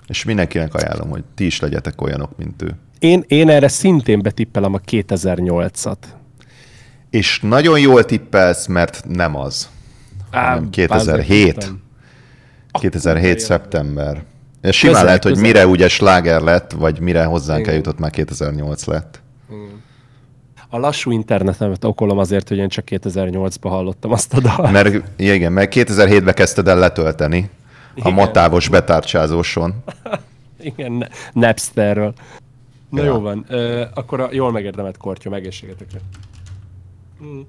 És mindenkinek ajánlom, hogy ti is legyetek olyanok, mint ő. Én, én erre szintén betippelem a 2008-at. És nagyon jól tippelsz, mert nem az. Á, hanem bazd meg, 2007. tudtam. 2007. jön. szeptember. Ez simán Közel, lehet, hogy közel. mire ugye sláger lett, vagy mire hozzánk Igen. eljutott, már 2008 lett. A lassú internetemet okolom azért, hogy én csak 2008-ban hallottam azt a dalt. Mert igen, mert 2007-ben kezdted el letölteni a Igen. matávos betárcsázóson. Igen, ne- Napsterről. Na Ja. jó van, ö, akkor a jól megérdemelt kortyom, egészségetekre. Mm.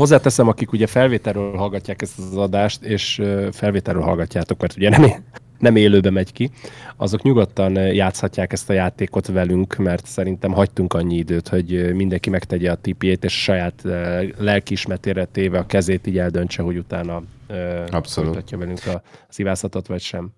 Hozzáteszem, akik ugye felvételről hallgatják ezt az adást, és felvételről hallgatjátok, mert ugye nem, nem élőbe megy ki, azok nyugodtan játszhatják ezt a játékot velünk, mert szerintem hagytunk annyi időt, hogy mindenki megtegye a tipjét, és saját ö, lelkiismertére téve a kezét így eldöntse, hogy utána Abszolút. velünk a szívászatot, vagy sem.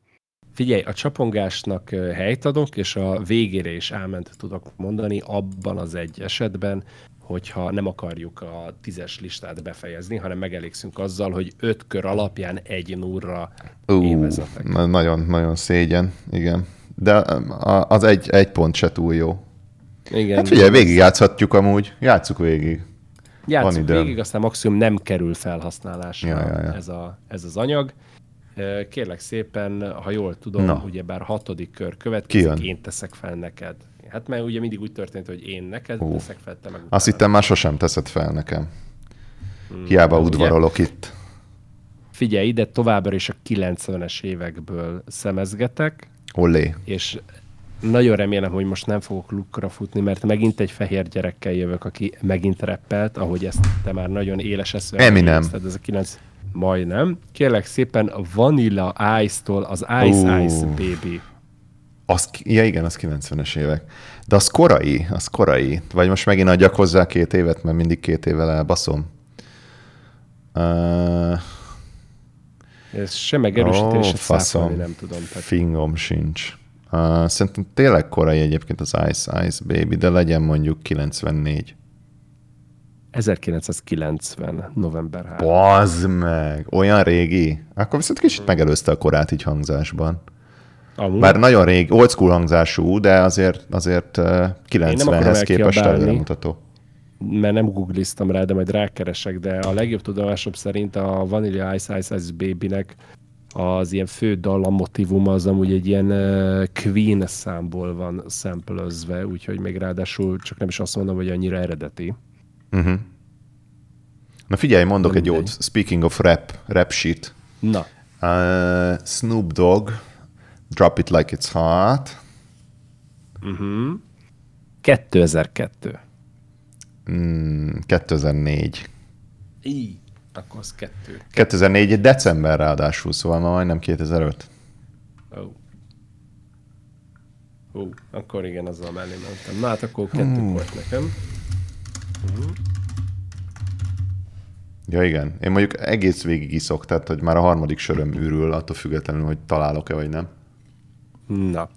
Figyelj, a csapongásnak helyt adok, és a végére is elment tudok mondani abban az egy esetben, hogyha nem akarjuk a tízes listát befejezni, hanem megelégszünk azzal, hogy öt kör alapján egy nurra Ú, én vezetek. na- nagyon, nagyon szégyen, igen. De az egy, egy pont se túl jó. Igen, Hát figyelj, végigjátszhatjuk amúgy. Játsszuk végig. Játszunk van időm. végig, aztán maximum nem kerül felhasználásra Ja, ja, ja. Ez, a, ez az anyag. Kérlek szépen, ha jól tudom, Na. Ugyebár hatodik kör következik, jön? én teszek fel neked. Hát mert ugye mindig úgy történt, hogy én neked Ú. teszek fel, te meg Azt utána. hittem már sosem teszed fel nekem. Hiába ugye? udvarolok itt. Figyelj, ide továbbra is a 90-es évekből szemezgetek, Olé. és nagyon remélem, hogy most nem fogok lukkra futni, mert megint egy fehér gyerekkel jövök, aki megint reppelt, ahogy ezt te már nagyon éles eszűen Eminem. Ez a 9... Majdnem. Kérlek szépen a Vanilla Ice-tól az Ice Ú. Ice Baby. Az, ja igen, az 90-es évek. De az korai, az korai. Vagy most megint adjak hozzá két évet, mert mindig két évvel elbaszom. Uh, Ez sem megerősíteni, Ó, se faszom. nem tudom. Tehát fingom sincs. Uh, szerintem tényleg korai egyébként az Ice Ice Baby, de legyen mondjuk 94. 1990. november 3. Bazd meg! Olyan régi? Akkor viszont kicsit megelőzte a korát így hangzásban. Amúgy, Bár nagyon régi, old school hangzású, de azért, azért uh, akarom 90-hez képest elkiabálni. előremutató. mert nem googliztam rá, de majd rákeresek, de a legjobb tudomásom szerint a Vanilla Ice Ice Ice Baby-nek az ilyen fő dallam motivum az amúgy egy ilyen uh, Queen számból van szempelözve, úgyhogy még ráadásul csak nem is azt mondom, hogy annyira eredeti. Uh-huh. Na figyelj, mondok egy Mindegy. jót. Speaking of rap, rap shit. Na, Uh, Snoop Dogg, Drop It Like It's Hot. 2002. Mm, 2004. Így. Akkor az kettő. 2004 december ráadásul, szóval ma majdnem 2005. Ó. Ó, akkor igen, azzal mellé mentem. Na hát akkor kettő volt nekem. Ja igen, én mondjuk egész végig iszok, tehát hogy már a harmadik söröm űrül, attól függetlenül, hogy találok-e vagy nem. Na.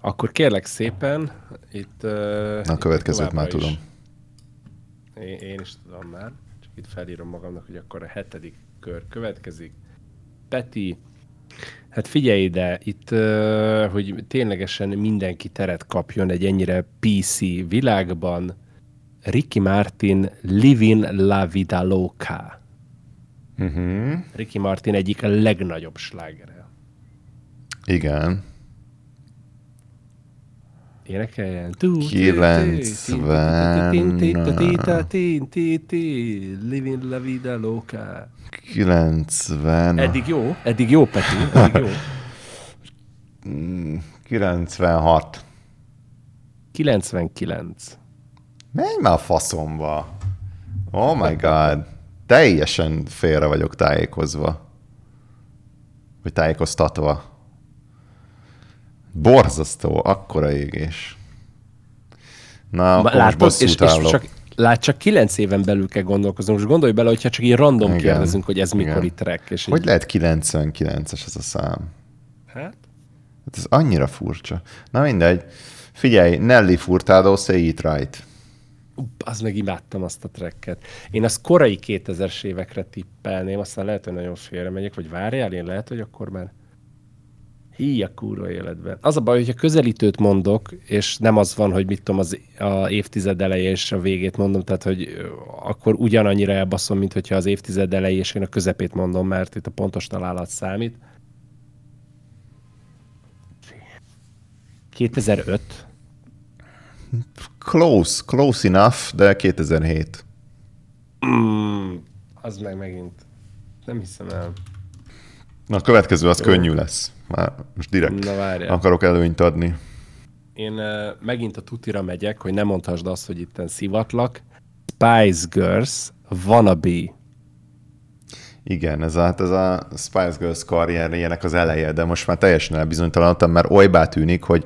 Akkor kérlek szépen, itt... Na, a következőt már tudom. Én, én is tudom már, csak itt felírom magamnak, hogy akkor a hetedik kör következik. Peti, hát figyelj ide, itt, hogy ténylegesen mindenki teret kapjon egy ennyire PC világban, Ricky Martin Living La Vida Loca. Uh-huh. Ricky Martin egyik legnagyobb slágere. Igen. Énekeljen. 90. Living la vida loca. 90. Eddig jó? Eddig jó, Peti? Eddig jó? 96. 99. Menj már a faszomba. Oh my god. Teljesen félre vagyok tájékozva. Vagy tájékoztatva. Borzasztó, akkora égés. Na, akkor most Látod, és, bosszút és állok. csak, lát, csak kilenc éven belül kell gondolkozni. Most gondolj bele, hogyha csak így random Igen. kérdezünk, hogy ez mikor itt track. És Hogy így, lehet 99-es ez a szám? Hát? Hát ez annyira furcsa. Na mindegy. Figyelj, Nelly Furtado, Say It Right. Az meg imádtam azt a tracket. Én azt korai 2000-es évekre tippelném, aztán lehet, hogy nagyon félre megyek, vagy várjál, én lehet, hogy akkor már Hí a kurva életben. Az a baj, hogyha közelítőt mondok, és nem az van, hogy mit tudom, az a évtized eleje és a végét mondom, tehát hogy akkor ugyanannyira elbaszom, mint hogyha az évtized eleje és én a közepét mondom, mert itt a pontos találat számít. 2005. Close, close enough, de 2007. Mm, az meg megint. Nem hiszem el. Na a következő az könnyű lesz. Már most direkt Na várjál. akarok előnyt adni. Én uh, megint a tutira megyek, hogy ne mondhasd azt, hogy itten szivatlak. Spice Girls, Wannabe. Igen, ez a, hát ez a Spice Girls karrierjének az eleje, de most már teljesen elbizonytalanodtam, mert olybá tűnik, hogy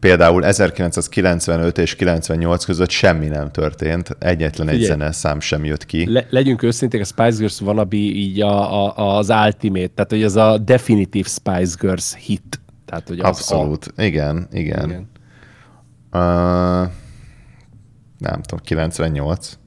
például 1995 és 98 között semmi nem történt, egyetlen egy Figyelj. zeneszám sem jött ki. Le, legyünk őszinték, a Spice Girls Wannabe így a, a, az ultimate, tehát hogy ez a definitív Spice Girls hit. Tehát, hogy Abszolút, igen, A, igen. igen. Uh, nem tudom, 98.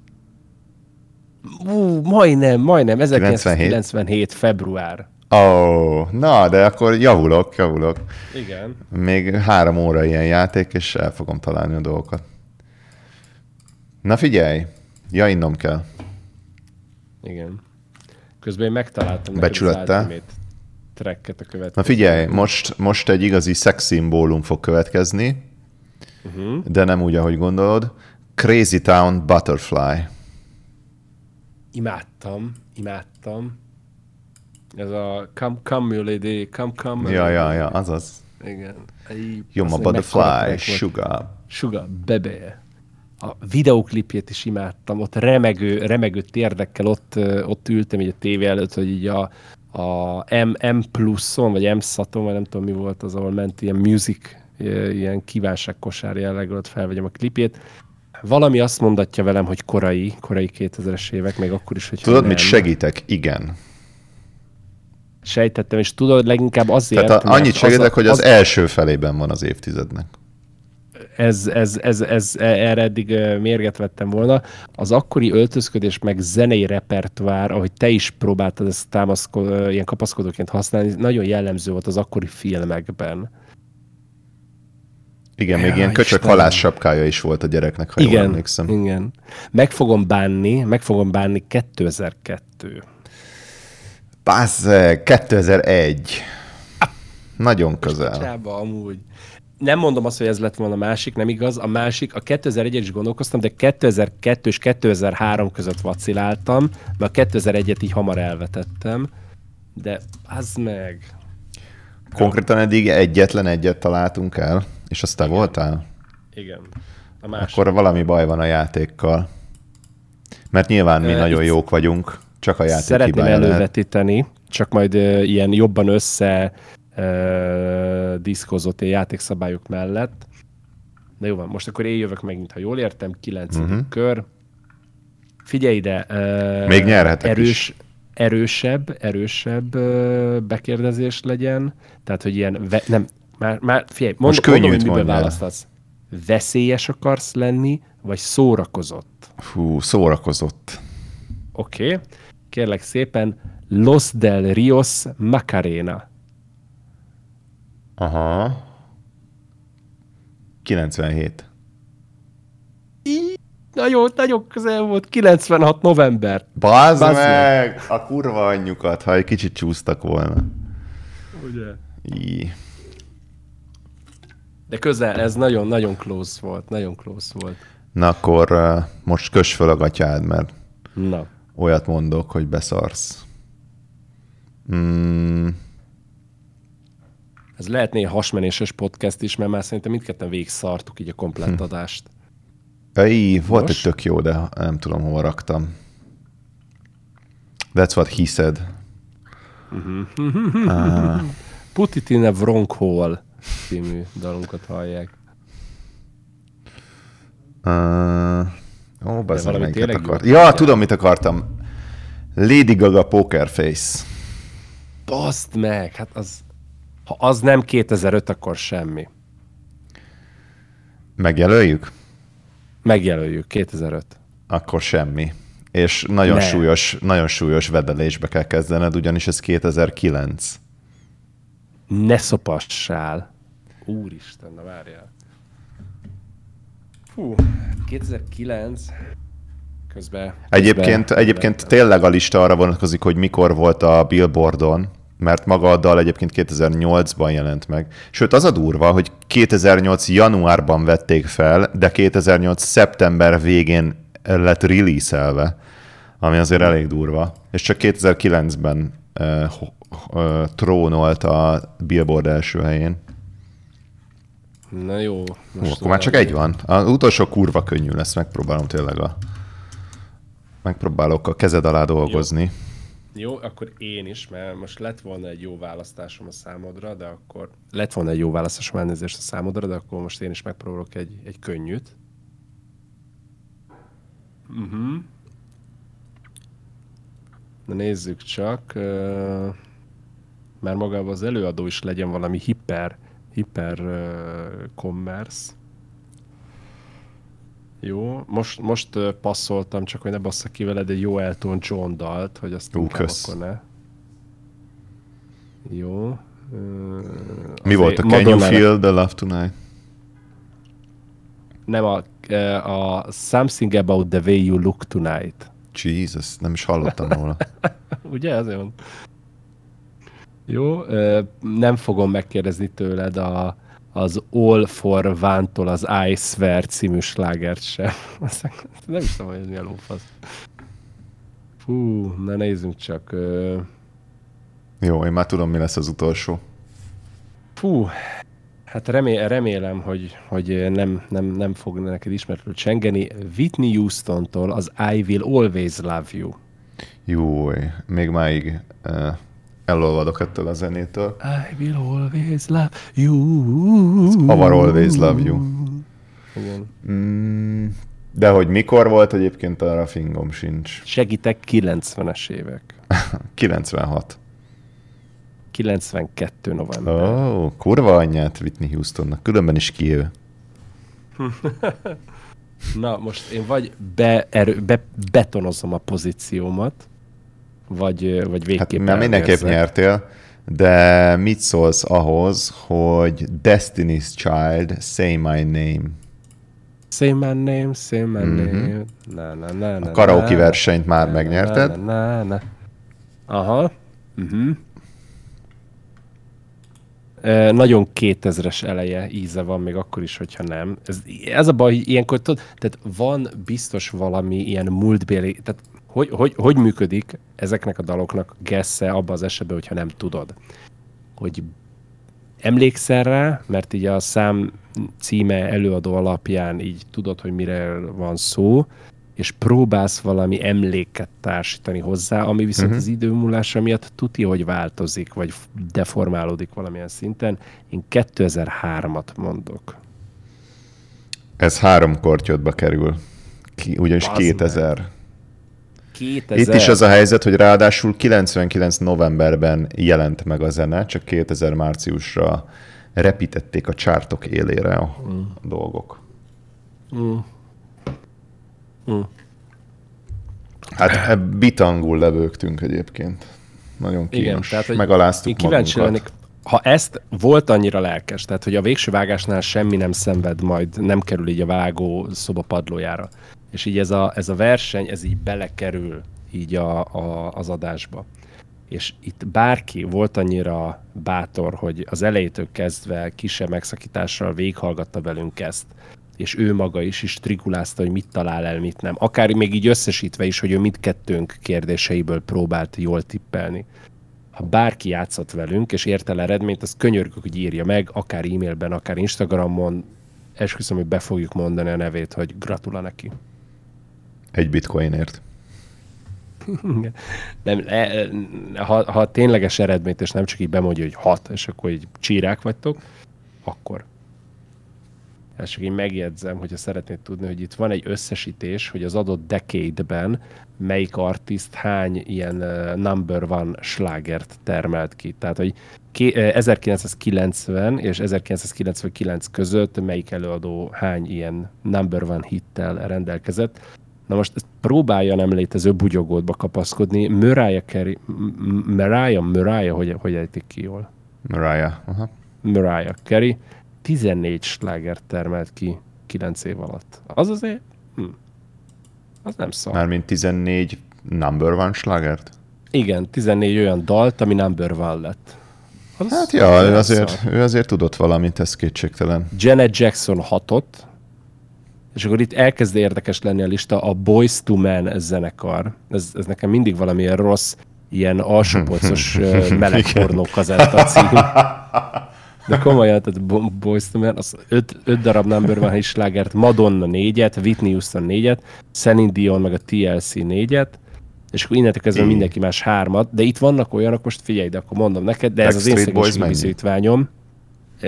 Ú, majdnem, majdnem, 1997 február. Ó, oh, na, de akkor javulok, javulok. Igen. Még három óra ilyen játék, és el fogom találni a dolgokat. Na figyelj, ja, innom kell. Igen. Közben én megtaláltam neked Becsülettel. az tracket a következő. Na figyelj, most, most egy igazi szexszimbólum fog következni, uh-huh. de nem úgy, ahogy gondolod. Crazy Town Butterfly. Imádtam, imádtam. Ez a Come, come, you lady, come, come. Ja, ja, ja, azaz. Igen. Jó, mekkora Butterfly. Sugar. Sugar, bebe. A videóklipjét is imádtam, ott remegő, remegő térdekkel ott, ott ültem így a tévé előtt, hogy így a, a M, M pluszon, vagy M szaton, vagy nem tudom mi volt az, ahol ment ilyen music, ilyen kívánságkosár jelleggel, ott felvegyem a klipjét. Valami azt mondatja velem, hogy korai, korai 2000-es évek, még akkor is, hogy Tudod, mit segítek? Igen. Sejtettem, és tudod, leginkább azért, Tehát a, annyit az segítek, hogy az első felében van az évtizednek. ez, ez, ez, ez, erre eddig ö, mérget vettem volna. Az akkori öltözködés meg zenei repertoár, ahogy te is próbáltad ezt támaszko- ö, ilyen kapaszkodóként használni, nagyon jellemző volt az akkori filmekben. Igen, még Ja, ilyen köcsök Istenem. halász sapkája is volt a gyereknek, ha jól igen, emlékszem. igen. Meg fogom bánni, meg fogom bánni 2002. Bázzeg, 2001. Nagyon közel. Csába, amúgy. Nem mondom azt, hogy ez lett volna a másik, nem igaz. A másik, a 2001-et is gondolkoztam, de 2002 és 2003 között vaciláltam, mert a 2001-et így hamar elvetettem. De az meg... Konkrétan eddig egyetlen egyet találtunk el, és azt te voltál? Igen. A másik. Akkor valami baj van a játékkal. Mert nyilván mi Ö, nagyon jók vagyunk, csak a játék Szeretném hibája lehet. elővetíteni, csak majd ö, ilyen jobban össze ö, diszkozott ilyen játékszabályok mellett. Na jó van, most akkor én jövök megint, ha jól értem, 9. Uh-huh. kör. Figyelj ide! Mhm. Még nyerhetek erős, is. Erősebb, erősebb ö, bekérdezés legyen. Tehát, hogy ilyen, ve, nem, Már, már figyelj, mond, Most mondom, hogy miből választasz. Veszélyes akarsz lenni, vagy szórakozott? Fú, szórakozott. Oké. Okay. Kérlek szépen, Los del Rios Macarena. Aha. 97. Nagyon, nagyon közel volt, 96 november. Bazd Bazd meg! A kurva anyjukat, ha egy kicsit csúsztak volna. Ugye? Í. De közel, ez nagyon-nagyon close volt, nagyon close volt. Na akkor uh, most kös föl a gatyád, mert Na, olyat mondok, hogy beszarsz. Mm, ez lehetné hasmenéses podcast is, mert már szerintem mindketten végigszartuk így a komplett adást. Í, volt Nos? egy tök jó, de nem tudom, hova raktam. That's what he said. Put it in a wrong hole című dalunkat hallják. Uh, ó, valami melyiket akart. Ja, Ja. tudom, mit akartam. Lady Gaga Poker Face. Baszd meg, hát az... Ha az nem 2005, akkor semmi. Megjelöljük? Megjelöljük, 2005. Akkor semmi. És nagyon Ne. súlyos, nagyon súlyos vedelésbe kell kezdened, ugyanis ez 2009. Ne szopassál. Úristen, na várjál. Fú, 2009. Közben... Egyébként, közben- egyébként tényleg a lista arra vonatkozik, hogy mikor volt a Billboardon, mert maga a dal egyébként 2008-ban jelent meg. Sőt, az a durva, hogy 2008 januárban vették fel, de 2008 szeptember végén lett release-elve, ami azért elég durva. És csak 2009-ben uh, uh, trónolt a Billboard első helyén. Na jó. Hú, akkor már csak egy van. Az utolsó kurva könnyű lesz, megpróbálom tényleg a... Megpróbálok a kezed alá dolgozni. Jó, akkor én is, mert most lett volna egy jó választásom a számodra, de akkor lett volna egy jó választásom elnézést a számodra, de akkor most én is megpróbálok egy, egy könnyűt. Uh-huh. Na nézzük csak. Már magában az előadó is legyen valami hiper, hiper uh, commerce. Jó, most, most uh, passzoltam, csak hogy ne basszak ki veled egy jó Elton John dalt, hogy azt Ú, kösz. akkor ne. Jó. Uh, Mi volt a Can You Feel the Love Tonight? Nem, a, a Something About the Way You Look Tonight. Jesus, nem is hallottam róla. Ugye, azért van. Jó, nem fogom megkérdezni tőled a, az All for One-tól az I Swear című slágert sem. Nem is tudom, hogy ez milyen lófasz. Fú, na nézzünk csak. Jó, én már tudom, mi lesz az utolsó. Fú, hát remé, remélem, hogy, hogy nem, nem, nem fog neked ismertről csengeni. Whitney Houston-tól az I Will Always Love You. Jó, még máig uh, elolvadok ettől a zenétől. I will always love you. Avar Always Love You. Igen. Mm, de hogy mikor volt egyébként, arra fingom sincs. Segítek, 90-es évek. 96. 92 november. Ó, oh, kurva anyját Whitney Houstonnak. Különben is ki ő. Na, most én vagy beerő, be, betonozom a pozíciómat, vagy, vagy Hát végképp már mindenképp nyertél, de mit szólsz ahhoz, hogy Destiny's Child, Say My Name. Say my name, say my name. Na, na, na, na, A karaoke na, versenyt már na, megnyerted. Na, na, na. Aha. Uh-huh. E, nagyon 2000-es eleje íze van, még akkor is, hogyha nem. Ez, ez a baj, hogy ilyenkor tudod, tehát van biztos valami ilyen múltbéli, tehát hogy, hogy, hogy működik ezeknek a daloknak gessze abban az esetben, hogyha nem tudod. Hogy emlékszel rá, mert így a szám címe előadó alapján így tudod, hogy mire van szó, és próbálsz valami emléket társítani hozzá, ami viszont uh-huh. az idő múlása miatt tuti, hogy változik, vagy deformálódik valamilyen szinten. Én 2003-at mondok. Ez három kortyotba kerül. Ki, ugyanis Bazd 2000. 2000. Itt is az a helyzet, hogy ráadásul 99 novemberben jelent meg a zene, csak 2000 márciusra repítették a csártok élére a mm. dolgok. Mm. Mm. Hát e, bitangul levőgtünk egyébként. Nagyon kínos. Igen, tehát, Megaláztuk én kíváncsi lennék, ha ezt volt annyira lelkes, tehát hogy a végső vágásnál semmi nem szenved majd, nem kerül így a vágó szoba padlójára, és így ez a, ez a verseny, ez így belekerül így a, a, az adásba. És itt bárki volt annyira bátor, hogy az elejétől kezdve kisebb megszakítással véghallgatta velünk ezt, és ő maga is is trigulázta, hogy mit talál el, mit nem. Akár még így összesítve is, hogy ő mindkettőnk kérdéseiből próbált jól tippelni. Ha bárki játszott velünk, és ért el eredményt, az könyörgök, hogy írja meg, akár e-mailben, akár Instagramon, esküszöm, hogy be fogjuk mondani a nevét, hogy gratula neki. Egy bitcoinért. nem, e, ha, ha tényleges eredményt, és nem csak így bemondja, hogy hat, és akkor így csírák vagytok, akkor. Ezt csak én megjegyzem, hogyha szeretnéd tudni, hogy itt van egy összesítés, hogy az adott decade-ben melyik artist hány ilyen uh, number van slágert termelt ki. Tehát, hogy 1990 és 1999 között melyik előadó hány ilyen number van hittel rendelkezett. Na most próbálja nem létező bugyogódba kapaszkodni. Mariah Carey, Mariah, Mariah, hogy, hogy ejtik ki jól? Mariah, aha. Mariah Carey 14 slágert termelt ki 9 év alatt. Az azért, hm, az nem szar. Mármint 14 number one slágert? Igen, 14 olyan dalt, ami number one lett. Az hát ja, ő azért, ő azért tudott valamit, ez kétségtelen. Janet Jackson hatott, és akkor itt elkezd érdekes lenni a lista, a Boys to Men zenekar. Ez, ez nekem mindig valamilyen rossz, ilyen alsópolcos melegpornó kazetta cím. De komolyan, tehát Boys to Men, az öt, öt darab number van slágert, Madonna négyet, Whitney Houston négyet, Celine Dion meg a TLC négyet, és akkor innentől kezdve mindenki más hármat, de itt vannak olyanok, most figyelj, de akkor mondom neked, de ez az én szegénységi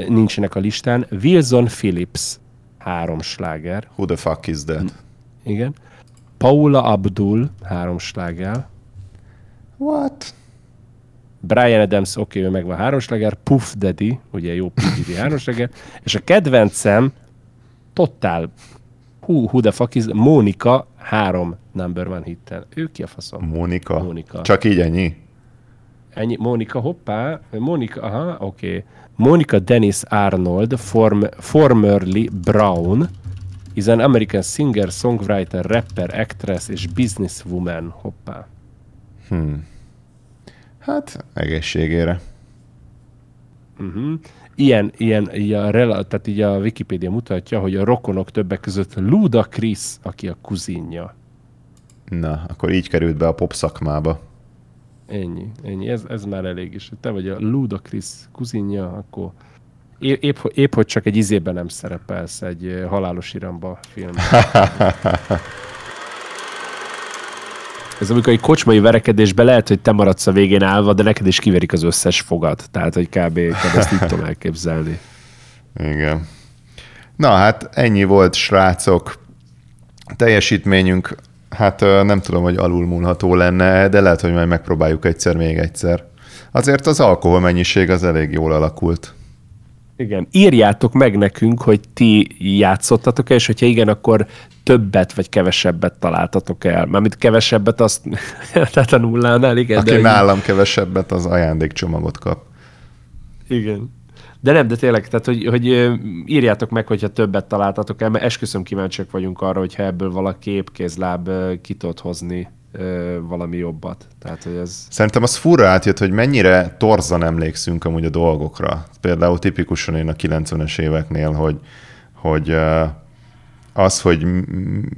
nincsenek a listán. Wilson Phillips, három sláger. Who the fuck is that? Igen. Paula Abdul, három sláger. What? Brian Adams, oké, okay, ő megvan háromsleger, Puff Daddy, ugye jó PGD háromsleger, és a kedvencem, totál, hú, hú de fuck is, Mónika három number one hittel. Ő ki a faszom? Mónika? Mónika. Csak így ennyi? Ennyi, Mónika, hoppá, Mónika, aha, oké. Okay. Mónika Dennis Arnold, form, formerly Brown, is an American singer, songwriter, rapper, actress és businesswoman, hoppá. Hmm. Hát, egészségére. Uh-huh. Ilyen, ilyen így a, tehát így a Wikipédia mutatja, hogy a rokonok többek között Luda Chris, aki a kuzinja. Na, akkor így került be a pop szakmába. Ennyi, ennyi. Ez, ez már elég is. Te vagy a Luda Chris kuzinja, akkor épp, épp, épp, hogy csak egy izében nem szerepelsz egy halálos iramba filmben. Ez amikor egy kocsmai verekedésbe lehet, hogy te maradsz a végén állva, de neked is kiverik az összes fogad. Tehát, hogy kb. kb ezt így tudom elképzelni. Igen. Na hát ennyi volt, srácok. Teljesítményünk, hát nem tudom, hogy alulmúlható lenne, de lehet, hogy majd megpróbáljuk egyszer még egyszer. Azért az alkohol mennyiség az elég jól alakult. Igen, írjátok meg nekünk, hogy ti játszottatok és hogyha igen, akkor többet vagy kevesebbet találtatok el. Mármint kevesebbet, azt tehát a nullánál, igen. Aki de nálam kevesebbet, az ajándékcsomagot kap. Igen. De nem, de tényleg, tehát hogy, hogy írjátok meg, hogyha többet találtatok el, mert esküszöm kíváncsiak vagyunk arra, hogyha ebből valaki épkézláb ki tud hozni valami jobbat. Tehát, hogy ez... Szerintem az furra átjött, hogy mennyire torzan emlékszünk amúgy a dolgokra. Például tipikusan én a 90-es éveknél, hogy, hogy az, hogy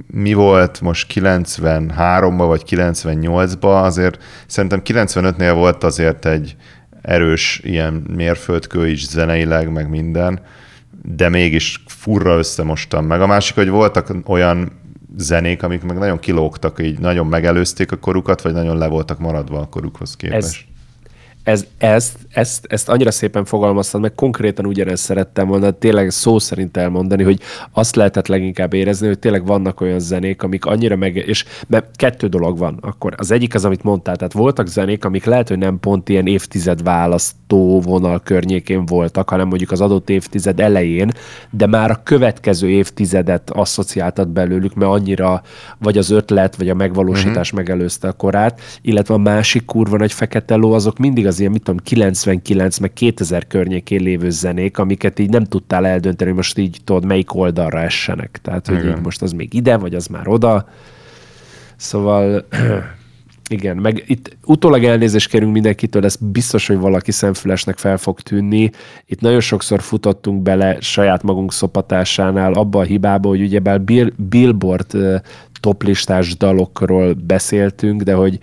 mi volt most 93-ban vagy 98-ban, azért szerintem 95-nél volt azért egy erős ilyen mérföldkő is zeneileg, meg minden, de mégis furra összemostam meg. A másik, hogy voltak olyan zenék, amik meg nagyon kilógtak, így nagyon megelőzték a korukat, vagy nagyon le voltak maradva a korukhoz képest. Ez, ez, ezt, ezt, ezt annyira szépen fogalmaztad, meg konkrétan ugyanezt szerettem volna tényleg szó szerint elmondani, hogy azt lehetett leginkább érezni, hogy tényleg vannak olyan zenék, amik annyira meg... És mert kettő dolog van. Akkor az egyik az, amit mondtál, tehát voltak zenék, amik lehet, hogy nem pont ilyen évtized választó vonal környékén voltak, hanem mondjuk az adott évtized elején, de már a következő évtizedet asszociáltat belőlük, mert annyira vagy az ötlet, vagy a megvalósítás uh-huh. megelőzte a korát, illetve a másik kurva nagy fekete ló, azok mindig az ilyen, mit tudom, 99 meg 2000 környékén lévő zenék, amiket így nem tudtál eldönteni, hogy most így tudod, melyik oldalra essenek. Tehát, hogy így most az még ide, vagy az már oda. Szóval igen, meg itt utólag elnézést kérünk mindenkitől, ez biztos, hogy valaki szemfülesnek fel fog tűnni. Itt nagyon sokszor futottunk bele saját magunk szopatásánál abba a hibába, hogy ugyebár bill, billboard toplistás dalokról beszéltünk, de hogy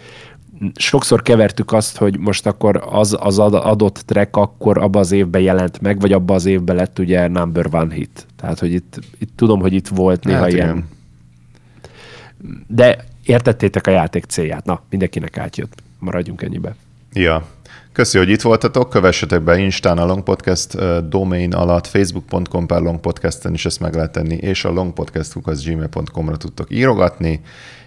sokszor kevertük azt, hogy most akkor az, az adott track akkor abban az évben jelent meg, vagy abban az évben lett ugye number one hit. Tehát, hogy itt, itt tudom, hogy itt volt néha hát ilyen. Igen. De értettétek a játék célját. Na, mindenkinek átjött. Maradjunk ennyibe. Ja. Köszi, hogy itt voltatok, kövessetek be Instán a Long Podcast domain alatt, facebook.com per Long Podcasten is ezt meg lehet tenni, és a longpodcast.gmail.com-ra tudtok írogatni,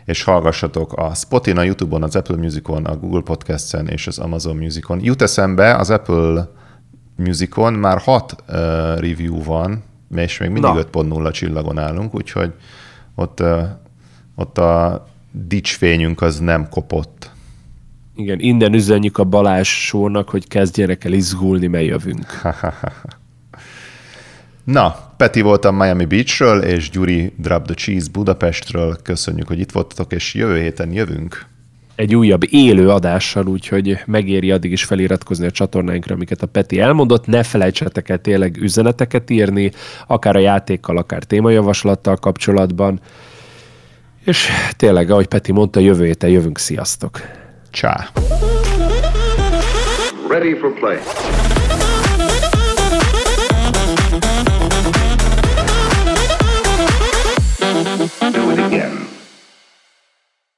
és hallgassatok a Spotin, a YouTube-on, az Apple Musicon, a Google Podcast-en és az Amazon Musicon. Jut eszembe, az Apple Musicon már hat uh, review van, és még mindig 5.0 csillagon állunk, úgyhogy ott, uh, ott a dicsfényünk az nem kopott. Igen, innen üzenjük a Balázs sónak, hogy kezdjenek el izgulni, mert jövünk. Na, Peti voltam Miami Beachről, és Gyuri Drop the Cheese Budapestről. Köszönjük, hogy itt voltatok, és jövő héten jövünk. Egy újabb élő adással, úgyhogy megéri addig is feliratkozni a csatornáinkra, amiket a Peti elmondott. Ne felejtsetek el tényleg üzeneteket írni, akár a játékkal, akár témajavaslattal kapcsolatban. És tényleg, ahogy Peti mondta, jövő héten jövünk. Sziasztok! Csá! Ready for play.